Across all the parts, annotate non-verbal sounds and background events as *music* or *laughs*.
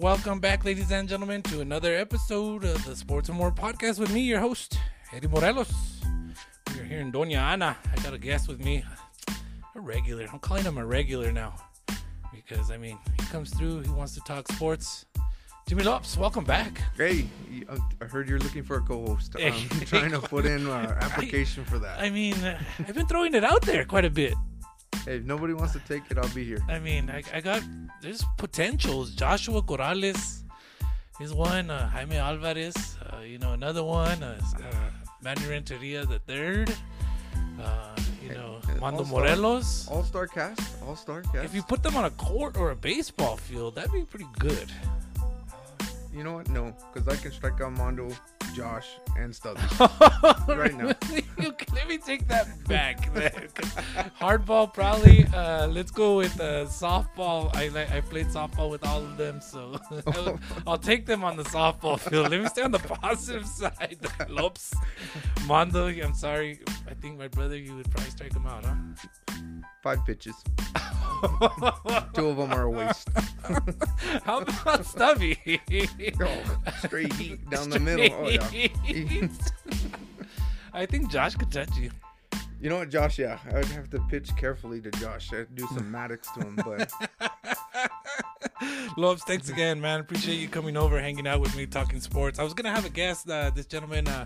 welcome back, ladies and gentlemen, to another episode of the Sports and More podcast with me, your host, Eddie Morelos. We are here in Doña Ana. I got a guest with me, a regular. I'm calling him a regular now because, I mean, he comes through, he wants to talk sports. Jimmy Lopez, welcome back. Hey, uh, I heard you're looking for a co-host. I'm trying to put in *laughs* an application for that. I mean, uh, I've been throwing it out there quite a bit. Hey, if nobody wants to take it, I'll be here. I mean, I, I got there's potentials. Joshua Corrales is one. Uh, Jaime Alvarez, uh, you know, another one. Uh, uh, Manny Renteria the third. Uh, you know, Mando all-star. Morelos. All-star cast, all-star cast. If you put them on a court or a baseball field, that'd be pretty good. You know what? No, because I can strike out Mondo, Josh, and Stubby. *laughs* Right now. *laughs* Me take that *laughs* back. *laughs* Hardball, probably. Uh, let's go with uh, softball. I like I played softball with all of them, so *laughs* I'll, I'll take them on the softball field. Let me stay on the positive side. Lopez, Mondo. I'm sorry. I think my brother, you would probably strike him out, huh? Five pitches. Two of them are a waste. How about Stubby? Oh, straight heat down the middle. Oh yeah. I think Josh could touch you. You know what, Josh? Yeah, I would have to pitch carefully to Josh. I'd do some Maddux to him, but *laughs* Lopez, thanks again, man. Appreciate you coming over, hanging out with me, talking sports. I was gonna have a guest, uh, this gentleman uh,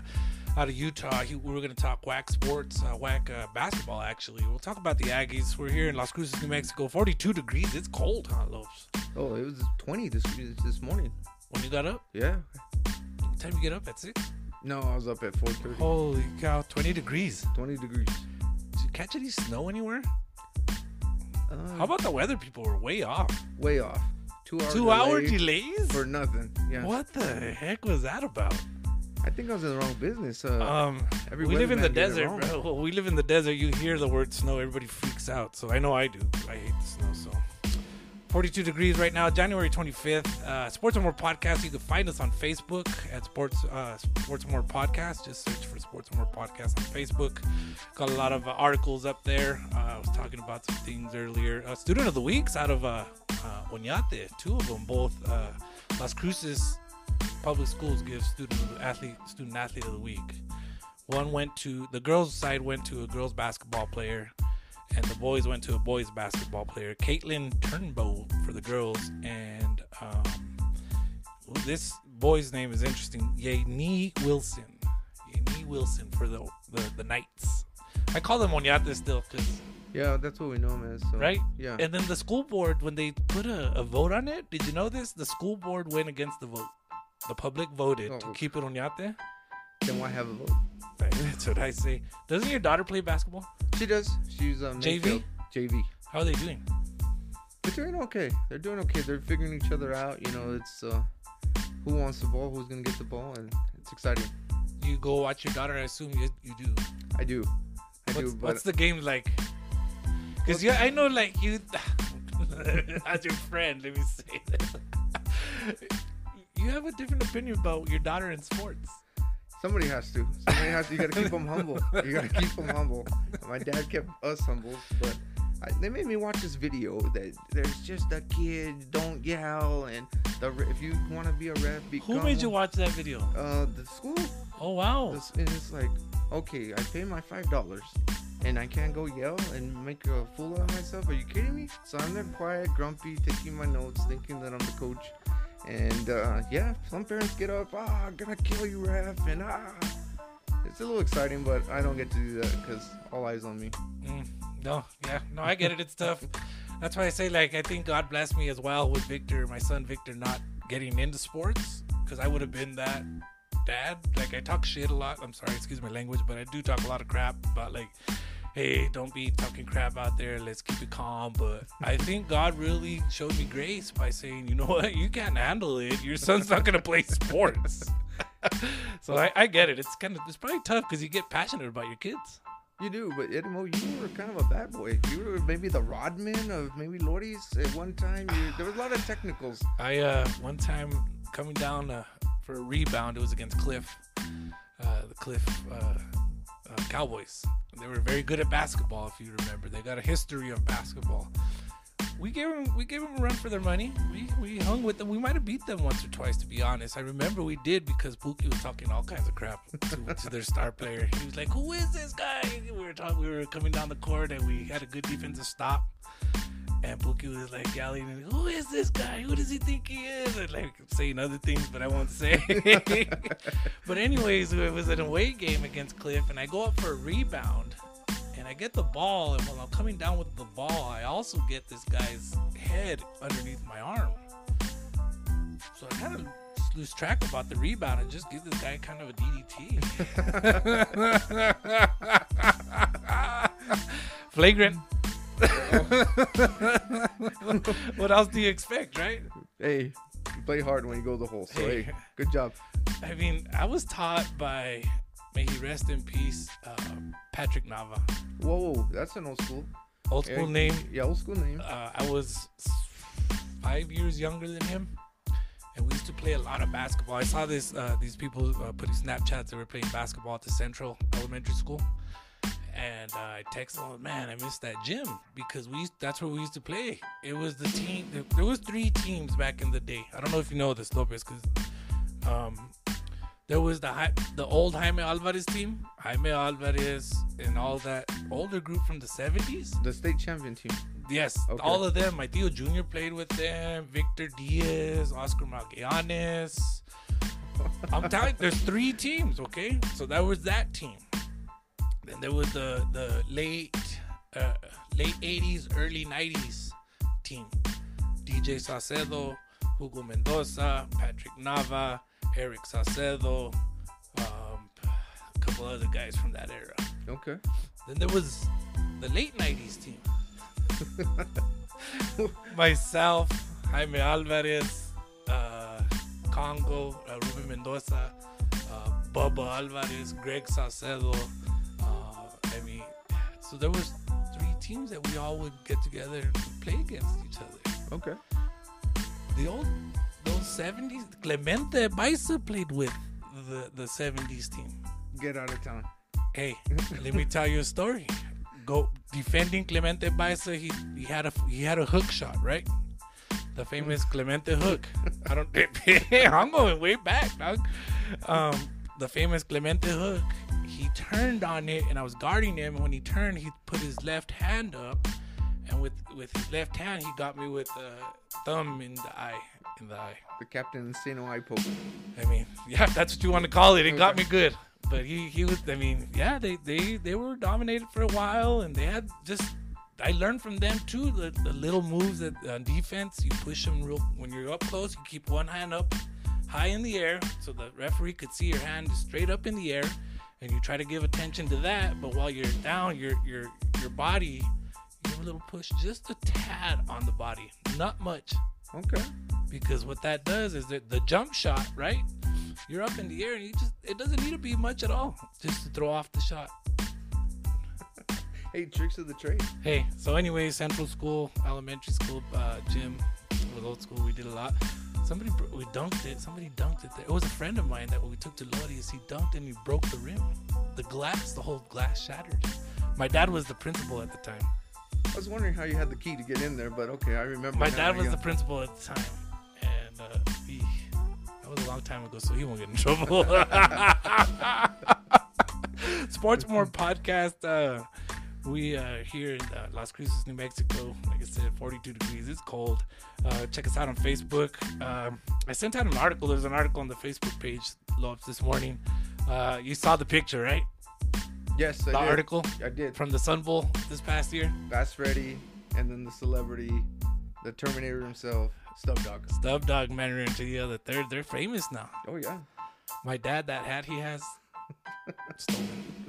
out of Utah. He, we were gonna talk whack sports, uh, whack uh, basketball. Actually, we'll talk about the Aggies. We're here in Las Cruces, New Mexico. 42 degrees. It's cold, huh, Lopez? oh, it was 20 this this morning. When you got up, Yeah. what time you get up at six? No, I was up at 4:30. Holy cow, 20 degrees. 20 degrees. Did you catch any snow anywhere? Uh, How about the weather? People were way off. way off? Two hour Two hour delays. for nothing. Yeah. What the heck was that about? I think I was in the wrong business. Uh, Um, we live in the weatherman did it desert, bro. *laughs* We live in the desert. You hear the word snow, everybody freaks out. So I know I do. I hate the snow. So 42 degrees right now, January 25th. Uh, Sports and More podcast. You can find us on Facebook at Sports uh, Sports and More podcast. Just search for Sports and More podcast on Facebook. Got a lot of uh, articles up there. Uh, I was talking about some things earlier. Uh, Student of the weeks out of uh, uh, Oñate. Two of them, both uh, Las Cruces public schools give student athlete student athlete of the week. One went to the girls' side went to a girls basketball player, and the boys went to a boys basketball player. Caitlin Turnbow for the girls, and um, this boy's name is interesting. Yanni Wilson. Yanni Wilson for the the, the Knights. I call them Oñate still because yeah, that's what we know him as. So, right? Yeah. And then the school board, when they put a, a vote on it, did you know this? The school board went against the vote. The public voted to Oh. keep it Oñate. then why have a vote? *laughs* That's what I say. Doesn't your daughter play basketball? She does. She's um, JV? Mayfield. JV. How are they doing? They're doing okay. They're doing okay. They're figuring each other out. You know, it's uh, who wants the ball, who's gonna get the ball, and it's exciting. You go watch your daughter. I assume you, you do. I do. I What's, do. But what's the game like? Because yeah, I know like you, *laughs* as your friend. Let me say this. *laughs* you have a different opinion about your daughter in sports. Somebody has to. Somebody has to. You gotta keep them humble. You gotta keep them humble. My dad kept us humble, but I, they made me watch this video that there's just a kid, don't yell, and the if you want to be a ref, become Who made you watch that video? Uh, the school. Oh wow. It's, and it's like, okay, I pay my five dollars, and I can't go yell and make a fool out of myself. Are you kidding me? So I'm there quiet, grumpy, taking my notes, thinking that I'm the coach. And uh, yeah, some parents get up, ah, I'm gonna kill you, ref, and ah. It's a little exciting, but I don't get to do that because all eyes on me. Mm, no, yeah, no, I get it. It's tough. That's why I say, like, I think God blessed me as well with Victor, my son Victor, not getting into sports because I would have been that dad. Like, I talk shit a lot. I'm sorry, excuse my language, but I do talk a lot of crap about, like, hey, don't be talking crap out there. Let's keep it calm. But I think God really showed me grace by saying, you know what, you can't handle it. Your son's not going to play sports. *laughs* so I, I get it. It's kind of, it's probably tough because you get passionate about your kids. You do, but Edmo, you were kind of a bad boy. You were maybe the Rodman of maybe Lori's at one time. You, there was a lot of technicals. I uh one time coming down uh, for a rebound, it was against Cliff, uh, the Cliff uh, uh, Cowboys. They were very good at basketball, if you remember. They got a history of basketball. we gave them we gave them a run for their money. We we hung with them. We might have beat them once or twice, to be honest. I remember we did because Pookie was talking all kinds of crap to, to their star player. He was like, "Who is this guy?" We were talking. We were coming down the court, and we had a good defensive stop. And Pookie was like yelling, "Who is this guy? Who does he think he is?" And like saying other things, but I won't say. *laughs* but anyways, it was an away game against Cliff, and I go up for a rebound, and I get the ball, and while I'm coming down with the ball, I also get this guy's head underneath my arm. So I kind of lose track about the rebound and just give this guy kind of a DDT. *laughs* *laughs* Flagrant. *laughs* what else do you expect, right? Hey, you play hard when you go the hole. So hey, Hey. good job. I mean, I was taught by, may he rest in peace, uh, Patrick Nava. Whoa, that's an old school. Old school Yeah, name. Yeah, old school name. Uh, I was five years younger than him, and we used to play a lot of basketball. I saw this uh, these people uh, putting Snapchats. They were playing basketball at the Central Elementary School, and uh, I texted them, "Man, I missed that gym because we used, that's where we used to play. It was the team. There, was three teams back in the day. I don't know if you know this, Lopez, because um, there was the the old Jaime Alvarez team, Jaime Alvarez, and all that older group from the '70s. The state champion team. Yes, Okay. all of them. My Theo Jr. played with them. Victor Diaz, Oscar Magallanes. *laughs* I'm telling you, there's three teams, okay? So that was that team. There was the the late uh, late 80s, early 90s team. DJ Saucedo, Hugo Mendoza, Patrick Nava, Eric Saucedo, um, a couple other guys from that era. Okay. Then there was the late 90s team. *laughs* Myself, Jaime Alvarez, uh, Congo, uh, Ruben Mendoza, uh, Bubba Alvarez, Greg Saucedo. So there was three teams that we all would get together and play against each other. Okay. The old, those 70s, Clemente Baisa played with the, the 70s team. Get out of town. Hey, *laughs* let me tell you a story. Go defending Clemente Baisa. He he had a he had a hook shot, right? The famous Clemente hook. I don't. *laughs* *laughs* I'm going way back, dog. Um, the famous Clemente hook. He turned on it, and I was guarding him. And when he turned, he put his left hand up, and with with his left hand, he got me with a thumb in the eye. In the eye. The captain Insano eye poke. I mean, yeah, that's what you want to call it. It got me good. But he, he was. I mean, yeah, they, they, they were dominated for a while, and they had just. I learned from them too the, the little moves that on defense. You push them real when you're up close. You keep one hand up high in the air so the referee could see your hand straight up in the air, and you try to give attention to that. But while you're down, your your your body, you give a little push, just a tad on the body, not much Okay. because what that does is that the jump shot, right? You're up in the air and you just it doesn't need to be much at all just to throw off the shot. *laughs* Hey, tricks of the trade. Hey, so anyway, central school, elementary school, uh, gym, with old school, we did a lot. Somebody we dunked it. Somebody dunked it there. It was a friend of mine that when we took to Lodius, he dunked and he broke the rim, the glass, the whole glass shattered. My dad was the principal at the time. I was wondering how you had the key to get in there, but okay, I remember. My dad was the principal at the time, and uh, he, that was a long time ago, so he won't get in trouble. *laughs* Sports More podcast. Uh, we are here in uh, Las Cruces, New Mexico. Like I said, 42 degrees. It's cold. Uh, check us out on Facebook. Um, I sent out an article. There's an article on the Facebook page, Lopez, this morning. Uh, you saw the picture, right? Yes, I The did. article I did. from the Sun Bowl this past year. Bass Freddy, and then the celebrity, the Terminator himself, Stub Dog. Stub Dog Mandarin to the other. They're they're famous now. Oh yeah. My dad, that hat he has, stolen. *laughs*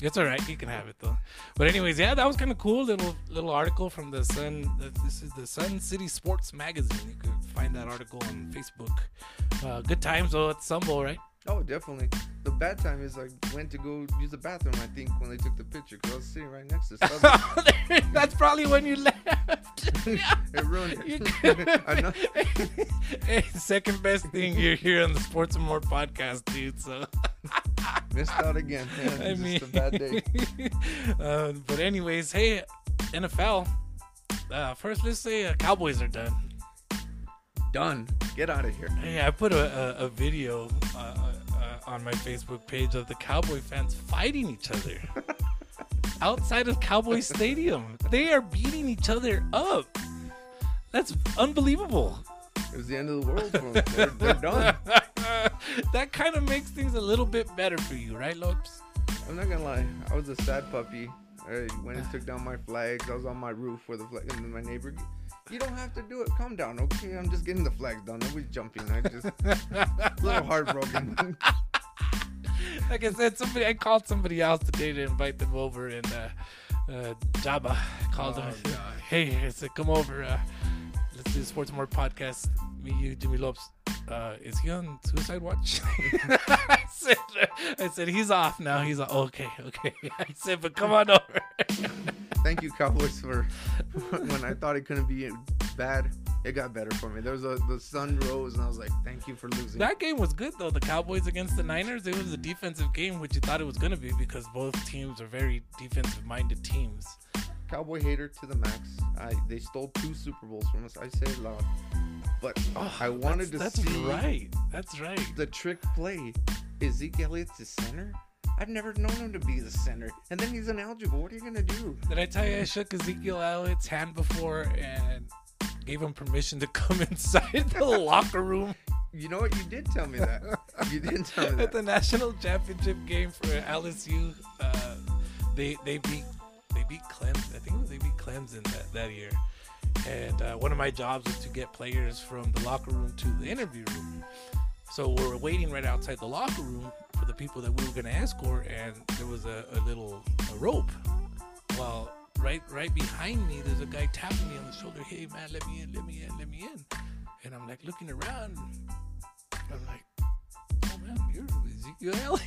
It's all right. You can have it though. But anyways, yeah, that was kind of cool. Little little article from the Sun. This is the Sun City Sports Magazine. You could find that article on Facebook. Uh, good times though at Bowl, right? Oh, definitely. The bad time is I went to go use the bathroom. I think when they took the picture, because I was sitting right next to. *laughs* *laughs* That's probably when you left. *laughs* it ruined it. I know. hey, second best thing you're here on the Sports and More podcast, dude. So. Missed out again. Yeah, I mean, just a bad day. uh, but anyways, hey, NFL. Uh, first, let's say uh, Cowboys are done. Done. Get out of here. Hey, I put a, a, a video uh, on my Facebook page of the Cowboy fans fighting each other *laughs* outside of Cowboy Stadium. They are beating each other up. That's unbelievable. It was the end of the world for them. They're, they're done. *laughs* that kind of makes things a little bit better for you, right, Lopez? I'm not gonna lie. I was a sad puppy. I went and took down my flags. I was on my roof where the flag, and then my neighbor. You don't have to do it. Calm down, okay? I'm just getting the flags done. Nobody's jumping. I just a little *laughs* heartbroken. Like I said, somebody I called somebody else today to invite them over, and uh, uh, Jabba called Oh, him. God. Hey, I said, come over. Uh, let's do the Sports More podcast. Me, you, Jimmy Lopez. Uh, is he on Suicide Watch? *laughs* *laughs* I said, I said he's off now. He's like, okay, okay. *laughs* I said, but come on over. Thank you, Cowboys, for when I thought it couldn't be bad. It got better for me. There was a the sun rose, and I was like, "Thank you for losing." that game was good though. The Cowboys against the Niners. It was a defensive game, which you thought it was going to be because both teams are very defensive-minded teams. Cowboy hater to the max. I they stole two Super Bowls from us. I say it loud, but oh, I wanted to that's, see That's right. That's right. the trick play. Ezekiel Elliott's the center. I've never known him to be the center, and then he's ineligible. What are you gonna do? Did I tell you I shook Ezekiel Elliott's hand before and gave him permission to come *laughs* inside the locker room You know what? You did tell me that. You did tell me *laughs* that. at the national championship game for LSU? Uh, they they beat they beat Clemson. I think it was they beat Clemson that, that year. And uh, one of my jobs was to get players from the locker room to the interview room. So we were waiting right outside the locker room for the people that we were going to escort, and there was a, a little a rope. Well, right right behind me, there's a guy tapping me on the shoulder. Hey man, let me in, let me in, let me in. And I'm like looking around. I'm like, oh man, you're Ezekiel.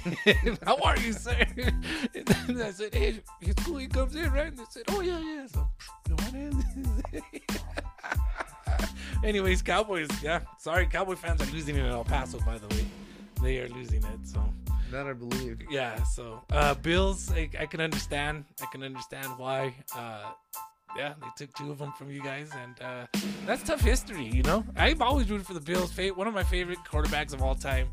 *laughs* How are you, sir? *laughs* And then I said, hey, it's cool. He comes in, right? And they said, oh yeah, yeah. So come on in. *laughs* Anyways, Cowboys. Yeah, sorry, Cowboy fans are losing it in El Paso. By the way, they are losing it. So That I believe. yeah. So uh, Bills, I, I can understand. I can understand why. Uh, yeah, they took two of them from you guys, and uh, that's tough history. You know, I've always rooted for the Bills. One of my favorite quarterbacks of all time.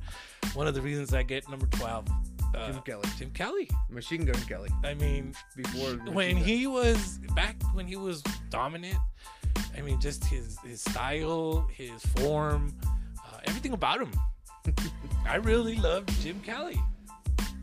One of the reasons I get number twelve. Uh, Jim Kelly, Jim Kelly. Machine Gun Kelly. I mean, Before when Gun. he was back when he was dominant i mean just his his style his form uh, everything about him i really loved jim kelly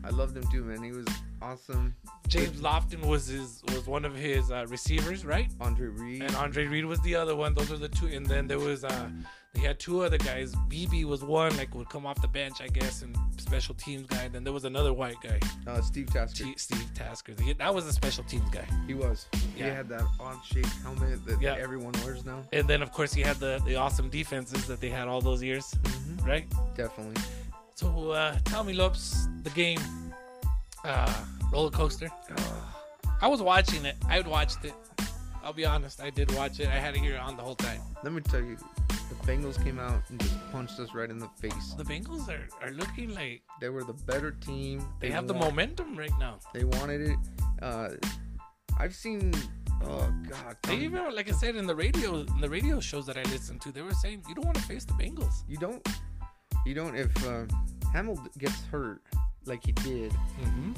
I loved him too, man. He was awesome. james lofton was his was one of his uh, receivers right Andre Reed. and andre reed was the other one those are the two and then there was uh they had two other guys bb was one like would come off the bench i guess and special teams guy and then there was another white guy uh, Steve Tasker. T- steve tasker He- that was a special teams guy He was. Yeah. He had that odd shaped helmet that Yeah. everyone wears now. and then of course he had the the awesome defenses that they had all those years Mm-hmm. Right Definitely. So uh, tell me, Lopez, the game, uh, roller coaster. I was watching it. I watched it. I'll be honest. I did watch it. I had it here on the whole time. Let me tell you, the Bengals came out and just punched us right in the face. The Bengals are, are looking like They were the better team. they have the momentum right now. They wanted it. Uh, I've seen. Oh God. They even, like I said in the radio, in the radio shows that I listened to, they were saying you don't want to face the Bengals. you don't. You don't. If uh, Hamlin gets hurt like he did, Mm-hmm.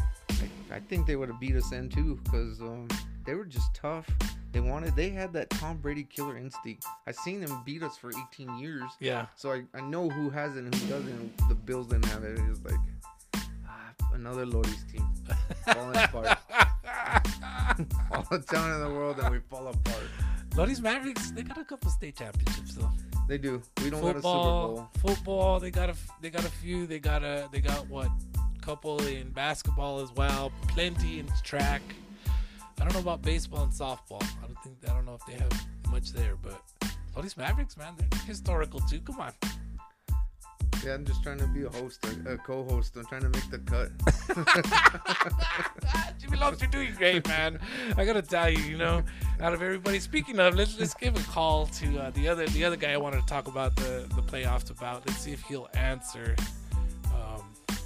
I, I think they would have beat us in too because um, they were just tough. They wanted. They had that Tom Brady killer instinct. I've seen them beat us for 18 years. Yeah. So I, I know who has it and who doesn't. The Bills didn't have it. It was like ah, another Lodi's team falling *laughs* apart. All the talent in the world and we fall apart. Lodi's Mavericks, they got a couple state championships though. They do. We don't got a Super football, Bowl. football. They got a they got a few. They got a they got what couple in basketball as well. Plenty in track. I don't know about baseball and softball. I don't think I don't know if they have much there, but all these Mavericks, man, they're historical too. Come on, Yeah, I'm just trying to be a host, a, a co-host. I'm trying to make the cut. *laughs* Jimmy Lopez, you're doing great, man. I gotta tell you, you know, out of everybody. Speaking of, let's let's give a call to uh, the other the other guy I wanted to talk about the the playoffs about. Let's see if he'll answer. Um, oh,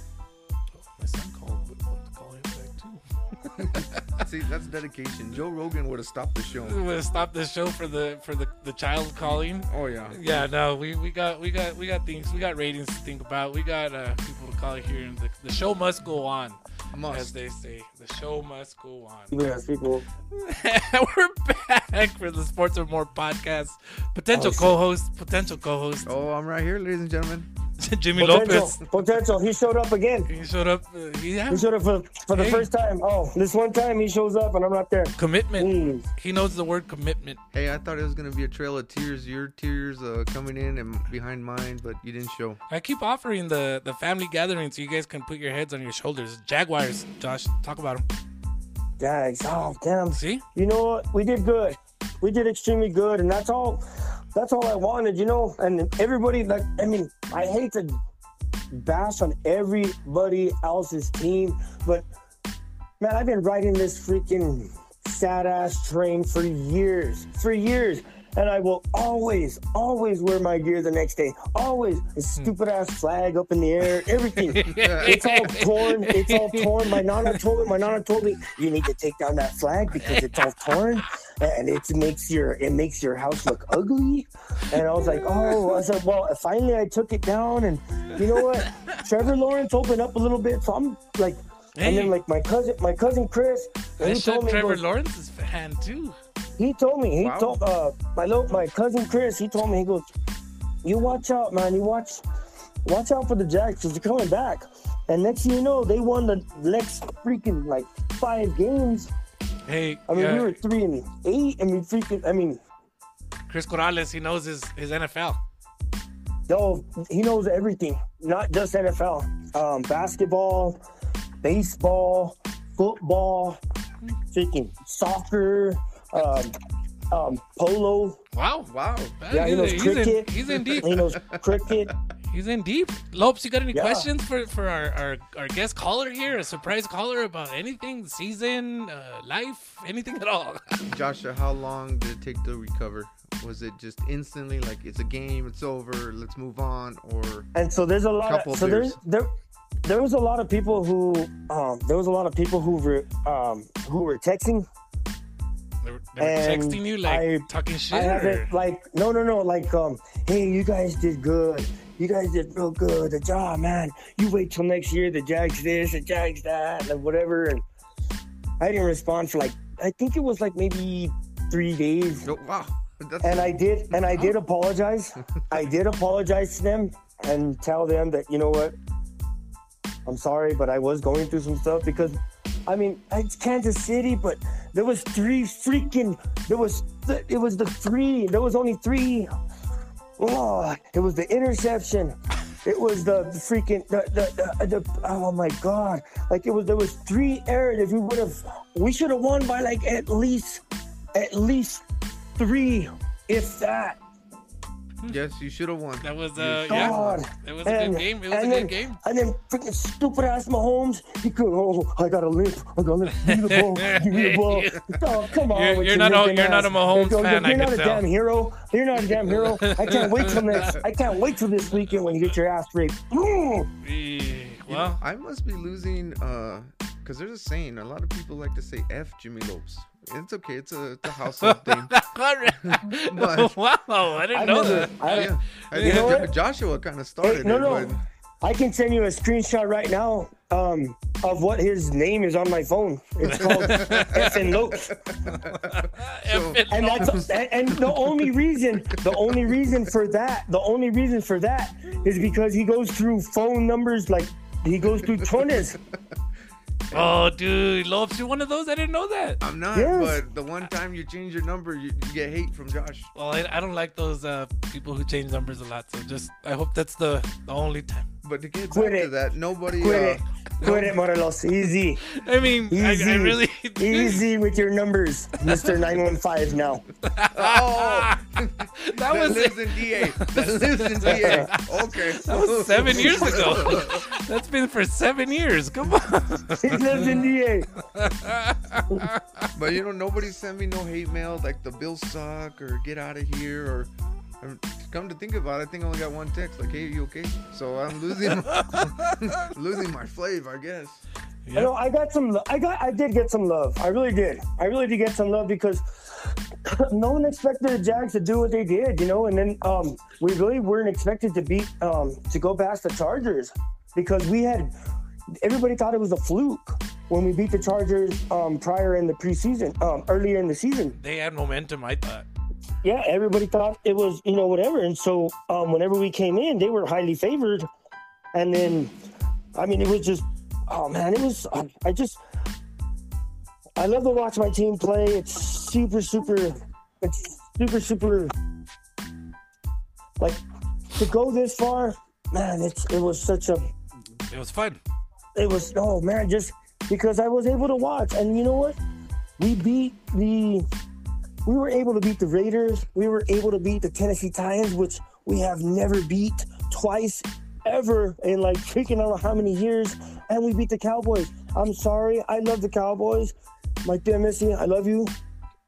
my son called. To call him back too. *laughs* See, that's dedication. Joe Rogan would have stopped the show. I'm gonna stop show for the for the, the child calling. Oh yeah. Yeah, no, we, we got we got we got things we got ratings to think about. We got uh, people to call here, and the, the show must go on, as Must. they say. The show must go on. Yes, people. *laughs* We're back for the Sports or More podcast. Potential Oh, co-host, potential co-host, Oh, I'm right here, ladies and gentlemen. *laughs* Jimmy Potential, Lopez. potential. He showed up again. He showed up. Uh, he He showed up for, for the Hey. first time. Oh, this one time he shows up and I'm not there. commitment. Mm. He knows the word commitment. Hey, I thought it was gonna be a trail of tears, your tears uh, coming in and behind mine, but you didn't show. I keep offering the the family gathering so you guys can put your heads on your shoulders. Jaguars, Josh, talk about them. Jags. Oh, damn. See, You know what? We did good. We did extremely good, and that's all. That's all I wanted, you know. And everybody, like, I mean, I hate to bash on everybody else's team, but man, I've been riding this freaking sad ass train for years, for years. And I will always, always wear my gear the next day. Always. A hmm. stupid ass flag up in the air, everything. *laughs* it's all torn. It's all torn. My nana told me. My nana told me you need to take down that flag because it's all torn, and it makes your it makes your house look ugly. And I was like, oh, I said, well, finally I took it down, and you know what? Trevor Lawrence opened up a little bit, so I'm like, and then like my cousin, my cousin Chris, I he told me, Trevor goes- Lawrence's fan too. He told me. He Wow. told uh my little my cousin Chris. He told me he goes, "You watch out, man. You watch, watch out for the Jags because they're coming back." And next thing you know, they won the next freaking like five games. Hey, I mean, yeah, we were three and eight. I mean, freaking. I mean, Chris Corrales, he knows his his NFL. yo, he knows everything, not just NFL. Um, basketball, baseball, football, freaking soccer, um, um, polo. Wow, Wow. Yeah, he knows he's in, cricket. he's in deep. He knows cricket. *laughs* He's in deep. Lopez, you got any Yeah. questions for for our, our our guest caller here? A surprise caller about anything, season, uh, life, anything at all? *laughs* Joshua, how long did it take to recover? Was it just instantly like it's a game, it's over, let's move on, or and so there's a lot of so beers. there's there there was a lot of people who um there was a lot of people who were um who were texting They were, they were And texting you like I- talking i shit. or- haven't like no no no like um hey you guys did good you guys did real good the job man you wait till next year the jags this the jags that and whatever and i didn't respond for like i think it was like maybe three days no? Wow. That's and I did, and I did apologize. *laughs* I did apologize to them and tell them that you know what, I'm sorry, but I was going through some stuff because, I mean, it's Kansas City, but there was three freaking, there was, th- it was the three, there was only three. Oh, it was the interception. It was the freaking the, the, the, the oh my god! Like it was there was three errors. If we would have, we should have won by like at least at least three, if that. Yes, you should have won. that was uh yeah, God. it was a good game. It was a and good then, game. And then freaking stupid ass Mahomes, he could, oh, I got a limp. I got a limp. Give me the ball. Give me the *laughs* ball. Oh, come on. You're- you're not a- you're not a ass. Mahomes You're- fan, You're can not a tell. damn hero. You're not a damn hero. I can't wait till next. I can't wait till this weekend when you get your ass raped. *laughs* Mm. Eh, You know, Well, I must be losing, uh, because there's a saying. A lot of people like to say "f Jimmy Lopez." It's okay. It's a, it's a household *laughs* thing. *laughs* But- *laughs* wow, I didn't I know never- that. I- yeah, I You know think what? Joshua kind of started Hey, no, it. no. But I can send you a screenshot right now um, of what his name is on my phone. It's called Effin Lopez. Effing and that's and, and the only reason the only reason for that the only reason for that is because he goes through phone numbers like he goes through twenties Oh, dude, Lopez, you're one of those. I didn't know that. I'm not. Yes. But the one time you change your number, you, you get hate from Josh. Well, I, I don't like those uh, people who change numbers a lot. So just, I hope that's the, the only time. But to get Quit back to it. that, nobody. quit uh, it quit it Morelos easy I mean, I, easy I really. easy with your numbers Mr. 915 now Oh, *laughs* that that was lives in DA. *laughs* That lives in DA. Okay. That was seven years ago. *laughs* That's been for seven years. Come on. he lives in DA But you know, nobody sent me no hate mail like the Bills suck or get out of here or. Or Come to think about it, I think I only got one text like, "Hey, you okay?" So I'm losing, *laughs* *laughs* losing my flavor, I guess. I know I got some. I got. I did get some love. I really did. I really did get some love because *clears throat* no one expected the Jags to do what they did, you know. And then um, we really weren't expected to beat um, to go past the Chargers because we had everybody thought it was a fluke when we beat the Chargers um, prior in the preseason, um, earlier in the season. They had momentum, I thought. Yeah, everybody thought it was you know whatever, and so um, whenever we came in, they were highly favored, and then I mean it was just oh man, it was I just I love to watch my team play. It's super super, it's super super like to go this far, man. It's it was such a It was fun. it was oh man just because i was able to watch and you know what we beat the we were able to beat the raiders we were able to beat the tennessee titans which we have never beat twice ever in like freaking I don't know how many years and we beat the cowboys i'm sorry i love the cowboys mike dear missy i love you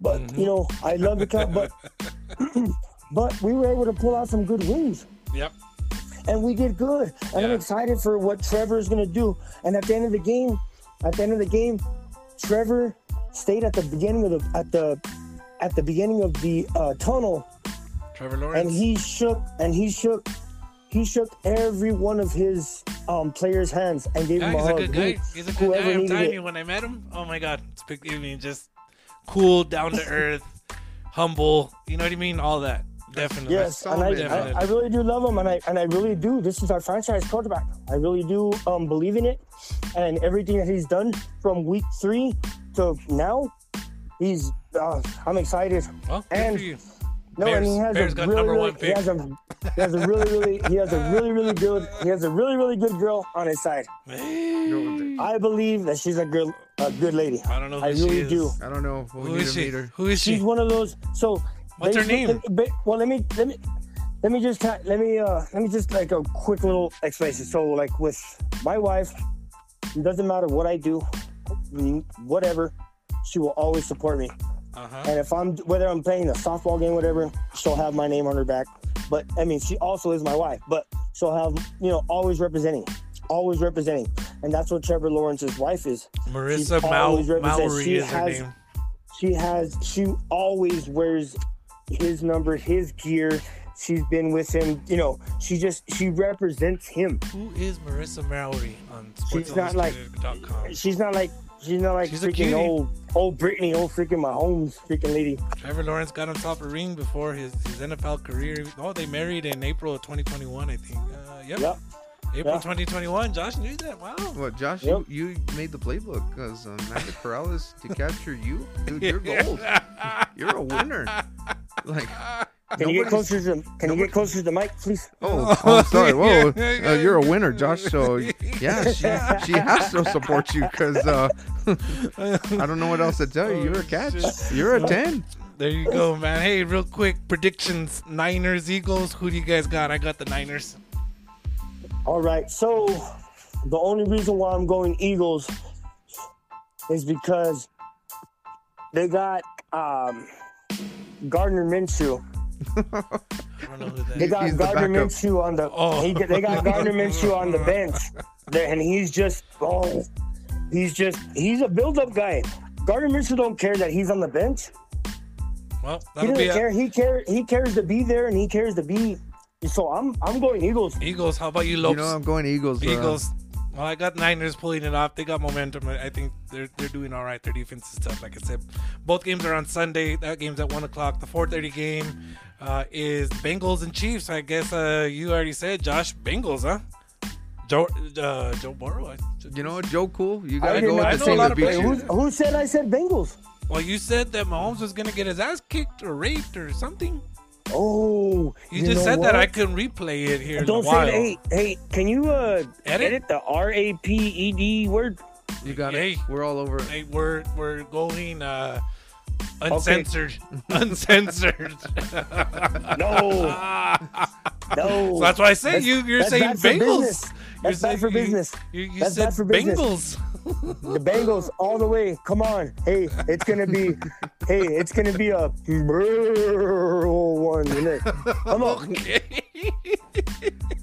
but mm-hmm. you know i love the Cowboys. but *laughs* but we were able to pull out some good wins Yep. and we did good. And I'm excited for what Trevor is going to do. And at the end of the game, at the end of the game, Trevor stayed at the beginning of the at the at the beginning of the uh, tunnel, Trevor Lawrence. and he shook and he shook he shook every one of his um, players' hands and gave yeah, him a hug. he's a good guy. He's a good whoever guy. I'm telling you, when I met him, oh my god, speak, I mean, just cool, down to *laughs* earth, humble. You know what I mean? All that. Definitely. Yes, and I, Definitely. I, I really do love him, and I and I really do. This is our franchise quarterback. I really do um, believe in it, and everything that he's done from week three to now, he's. Uh, I'm excited. Well, good and- for you. No, Bears- and he has Bears a got really, number really, one he has a, he has a really, really, he has a really, really good, he has a really, really good girl on his side. Hey. I believe that she's a good a good lady. I don't know who I she really is. do. I don't know. We Who need is to she? meet her. Who is She's one of those. So, What's her name? ba- Well, let me let me let me just ta- let me uh let me just like a quick little explanation. So, like with my wife, it doesn't matter what I do, whatever, she will always support me. Uh-huh. And if I'm whether I'm playing a softball game, whatever, she'll have my name on her back. But I mean, she also is my wife. But she'll have you know always representing, always representing, and that's what Trevor Lawrence's wife is. Marissa Mal- Mallory she is her has- name. She has she always wears his number, his gear. She's been with him. You know, she just she represents him. Who is Marissa Mallory on She's not like-? She's not like she's not like She's freaking cutie. old old Brittany, old freaking Mahomes freaking lady. Trevor Lawrence got on top of a ring before his, his NFL career. Oh, they married in April of 2021, I think. Uh, yep. Yep. April Yeah. 2021. Josh knew that. Wow. What, Josh? Yep. You, you made the playbook because um, Amanda Corrales to capture you, dude. You're *laughs* gold. You're a winner. Like, Can you get closer to Can you get closer to the mic, please? Oh, *laughs* oh sorry. *laughs* Whoa, uh, you're a winner, Josh. So yeah, she she has to support you because uh, *laughs* I don't know what else to tell you. You're a catch. You're a ten. There you go, man. Hey, real quick predictions: Niners, Eagles. Who do you guys got? I got the Niners. All right. So the only reason why I'm going Eagles is because they got um, Gardner Minshew. *laughs* I don't know who that They got He's Gardner backup. Minshew on the. Oh. He, they got *laughs* Gardner Minshew on the bench, and he's just oh, he's just he's a build-up guy. Gardner Minshew don't care that he's on the bench. Well, He doesn't be a, care. He care. He cares to be there, and he cares to be. So I'm I'm going Eagles. Eagles. How about you, You know, I'm going Eagles. Eagles. Well, I got Niners pulling it off. They got momentum. I I think they're they're doing all right. Their defense is tough, like I said. Both games are on Sunday. That game's at one o'clock. The four thirty game uh, is Bengals and Chiefs. I guess uh, you already said Josh Bengals, huh? Joe uh, Joe Burrow. You know, Joe Cool. You gotta did go not with the know a lot that of beat you. who, who said I said Bengals? Well, you said that Mahomes was gonna get his ass kicked or raped or something. Oh, You, just said what? that. I couldn't replay it here. Don't in a while. say hey hey. Can you uh Edit? edit, the R A P E D word? You got Hey. it. We're all over it. Hey, we're we're going uh, uncensored, *laughs* uncensored. *laughs* No, *laughs* no. So that's why I say That's- you. You're saying bad Bengals. You're That's bad for you- business. You, you That's said bad for business. Bengals. The Bengals all the way. Come on, hey, it's gonna be, hey, it's gonna be a one. You know? Come on, Okay. *laughs*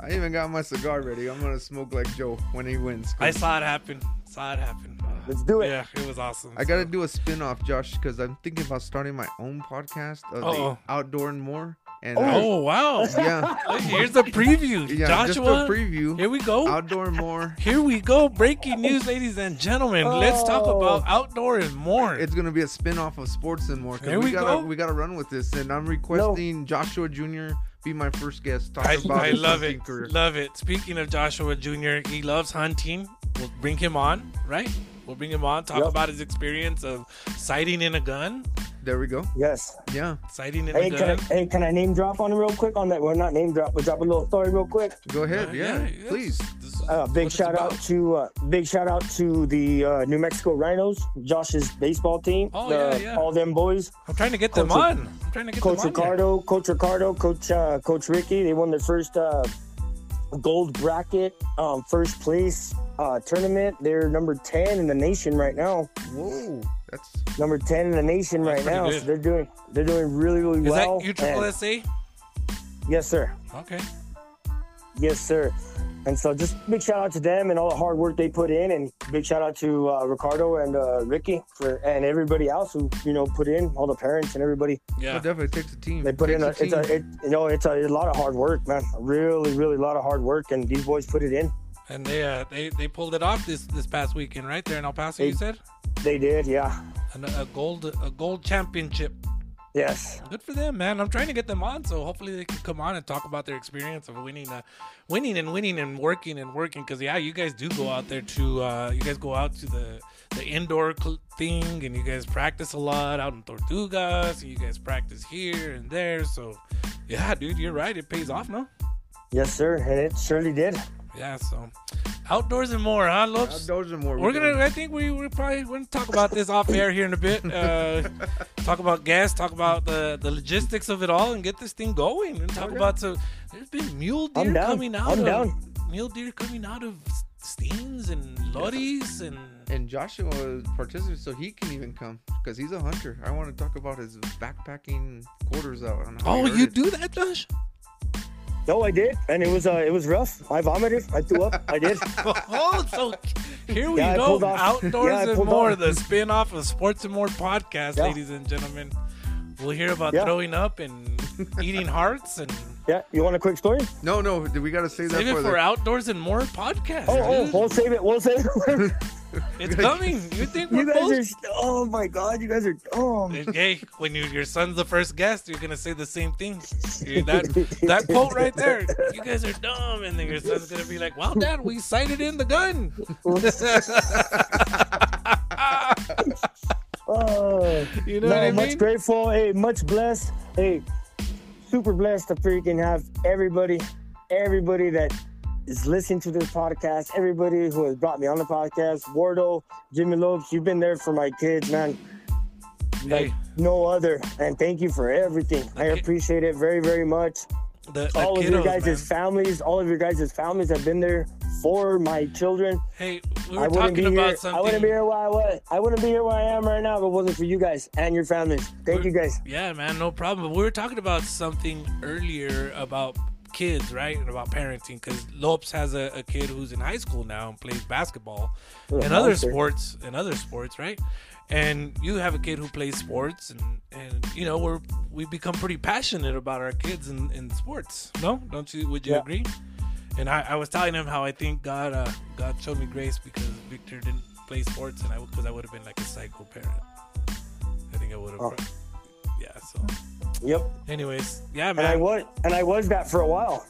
I even got my cigar ready. I'm gonna smoke like Joe when he wins. I saw it happen. Saw it happen. Let's do it. Yeah, it was awesome. I gotta do a spin-off, Josh, because I'm thinking about starting my own podcast uh, of Uh-oh. the outdoor and more. And I- Oh wow! yeah, *laughs* Here's the preview, yeah, Joshua. just a preview. Here we go. Outdoor and more. Here we go. Breaking news, ladies and gentlemen. Let's talk Oh. about outdoor and more. It's gonna be a spin-off of sports and more. There we, we gotta go. we gotta run with this, and I'm requesting Joshua Jr. be my first guest. Talk I, about I his love it. Career. Love it. Speaking of Joshua Jr., he loves hunting. We'll bring him on, right? We'll bring him on, talk Yep. about his experience of sighting in a gun. There we go. Yes. Yeah, Sighting in Hey, can. I, hey, can I name drop on it real quick on that? Well, not name drop, but drop a little story real quick. go ahead. Uh, yeah, yes. please. Uh, big shout out to uh, big shout out to the uh, New Mexico Rhinos, Josh's baseball team. Oh, the, yeah, yeah. All them boys. I'm trying to get them Coach- on. I'm trying to get Coach them on. here. Ricardo, Coach Ricardo, Coach uh, Coach Ricky. They won their first uh, gold bracket, um, first place uh, tournament. They're number ten in the nation right now. Whoa, that's Number ten in the nation That's right now. good. So they're doing they're doing really really Is well. that U triple And- SA? Yes, sir. Okay. Yes, sir. And so just big shout out to them and all the hard work they put in, and big shout out to uh, Ricardo and uh, Ricky for and everybody else who you know put in, all the parents and everybody. Yeah. it definitely takes a team. They put in a, Takes it's a it, you know it's a, a lot of hard work, man. Really, really a lot of hard work, and these boys put it in. And they uh, they they pulled it off this this past weekend, right there in El Paso. You said They did, yeah. and a, a gold a gold championship. Yes. Good for them, man. I'm trying to get them on, so hopefully they can come on and talk about their experience of winning, uh, winning and winning and working and working. Because yeah, you guys do go out there to, uh, you guys go out to the the indoor cl- thing, and you guys practice a lot out in Tortugas, and you guys practice here and there. So yeah, dude, you're right. It pays off, no? Yes, sir. And it surely did. Yeah. So outdoors and more, huh, Lopez? Outdoors and more. We're gonna. I think we we're probably gonna talk about this off air here in a bit. Uh, *laughs* talk about gas. Talk about the the logistics of it all, and get this thing going. And talk Okay. about so. There's been mule deer coming out I'm of down. mule deer coming out of steams and lorries and. And Joshua participates, so he can even come because he's a hunter. I want to talk about his backpacking quarters out. Oh, you it. do that, Josh? No, I did, and it was uh, it was rough. I vomited. I threw up. I did. *laughs* oh, so here we Yeah, I go. pulled off- Outdoors yeah, and more, off. the spin off of Sports and More podcast, Yeah. ladies and gentlemen. We'll hear about Yeah. throwing up and eating hearts and Yeah. You want a quick story? No, no, did we got to save that save it for, for the. outdoors and more podcast. Oh, oh, we'll save it. We'll save it. *laughs* It's coming. You think we're you guys close? are. st- Oh my God, you guys are. Oh. Hey, when you, your son's the first guest, you're gonna say the same thing. That that quote right there. You guys are dumb, and then your son's gonna be like, "Well, Dad, we sighted in the gun." *laughs* Oh. You know no, what I mean? much grateful. Hey, much blessed. Hey, super blessed to freaking have everybody, everybody that is listening to this podcast, everybody who has brought me on the podcast, Wardo, Jimmy Lopez, you've been there for my kids, man. Like Hey. no other. And thank you for everything. I Okay. appreciate it very, very much. The, the all of your kiddos, guys' man. families, all of your guys' families have been there for my children. Hey, we I were wouldn't be talking about here. something. I wouldn't be here where I was. I wouldn't be here where I am right now if it wasn't for you guys and your families. Thank We're- you guys. Yeah, man, no problem. But we were talking about something earlier about kids, right? And about parenting. Because Lopez has a, a kid who's in high school now and plays basketball and other sports and other sports, right? And you have a kid who plays sports, and and you know we're we become pretty passionate about our kids in, in sports. No, don't you? Would you Yeah. agree? And I, I was telling him how I think God uh, God showed me grace because Victor didn't play sports, and I because I would have been like a psycho parent. I think I would have. Oh. Yeah. So, Yep. anyways, yeah, man. And I was and I was that for a while.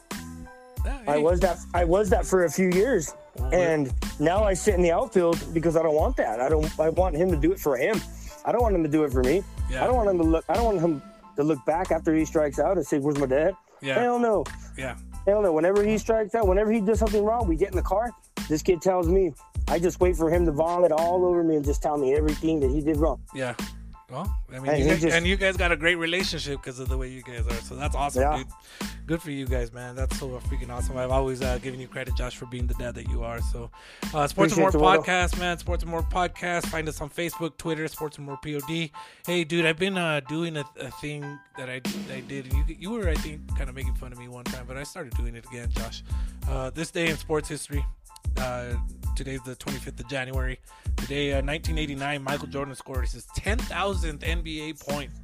I was that I was that for a few years. And now I sit in the outfield because I don't want that. I don't I want him to do it for him. I don't want him to do it for me. Yeah. I don't want him to look I don't want him to look back after he strikes out and say, Where's my dad? Yeah. Hell no. Yeah. Hell no. Whenever he strikes out, whenever he does something wrong, we get in the car. This kid tells me, I just wait for him to vomit all over me and just tell me everything that he did wrong. Yeah. Well, I mean, And you guys, just- and you guys got a great relationship because of the way you guys are. So that's awesome, Yeah. dude. Good for you guys, man. That's so freaking awesome. I've always uh, given you credit, Josh, for being the dad that you are. So, uh, Sports and More Appreciate podcast, man. Sports and More podcast. Find us on Facebook, Twitter, Sports and More Pod. Hey, dude, I've been uh, doing a, a thing that I I did. And you you were, I think, kind of making fun of me one time, but I started doing it again, Josh. Uh, this day in sports history. Uh, today's the 25th of January. Today, uh, 1989, Michael Jordan scored his 10,000th NBA point *laughs*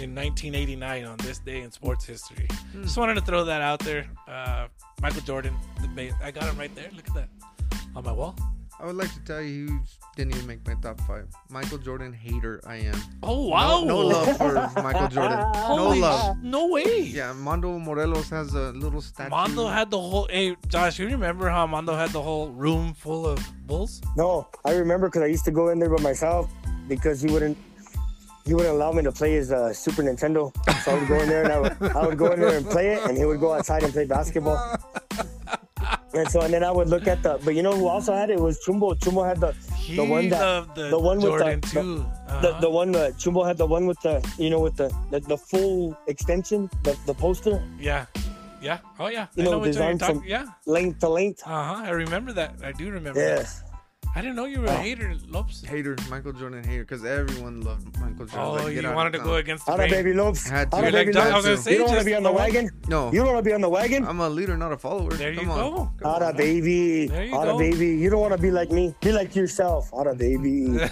in 1989 on this day in sports history. Just wanted to throw that out there. Uh, Michael Jordan, I got him right there. Look at that on my wall. I would like to tell you, he didn't even make my top five. Michael Jordan hater, I am. Oh wow! No, no love for Michael Jordan. No Holy love. sh- no way. Yeah, Mondo Morelos has a little statue. Mondo had the whole. Hey, Josh, you remember how Mondo had the whole room full of bulls? No, I remember because I used to go in there by myself because he wouldn't he wouldn't allow me to play his uh, Super Nintendo. So I would go in there and I would, I would go in there and play it, and he would go outside and play basketball. *laughs* And so and then I would look at the. But you know who also had it was Chumbo. Chumbo had the He the one that the, the one with the- the- too. the, Uh-huh. the one uh, Chumbo had the one with the you know with the the, the full extension the the poster yeah, yeah. Oh yeah. You I know, know designed from- Yeah. length to length. Uh huh. I remember that. I do remember. that. Yes. I didn't know you were a Oh. hater, Lopez. Hater, Michael Jordan hater, because everyone loved Michael Jordan. Oh, Like, get you out wanted to go town. against the Out of baby lopes. Had to. Out You're of like baby John- I was lopes. say, You don't want to be on the the wagon. No, You don't want to be on the wagon. I'm a leader, not a follower. There Come you on. go. Come Out on. of baby. There you Out go. of baby. You don't want to be like me. Be like yourself. Out of baby. *laughs*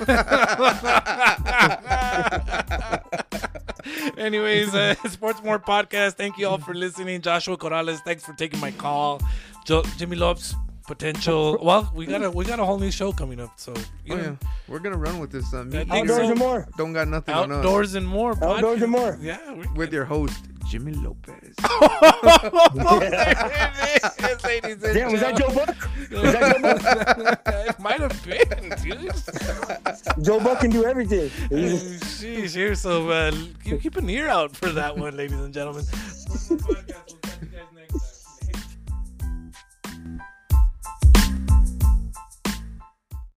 Anyways, uh, Sports More Podcast. Thank you all for listening. Joshua Corrales, thanks for taking my call. Jo- Jimmy Lopez, potential. Well, we got a we got a whole new show coming up, so you Oh, know, yeah. We're going to run with this. Uh, I meet and Outdoors so. and more. Don't got nothing on us. outdoors and more. Outdoors and more. Yeah, we're With your host, Jimmy Lopez. *laughs* ladies and Damn, was that Joe Buck? Was that Joe Buck? *laughs* it might have been, dude. Joe Buck can do everything. He's- Sheesh, here. So uh, keep, keep an ear out for that one, ladies and gentlemen. *laughs*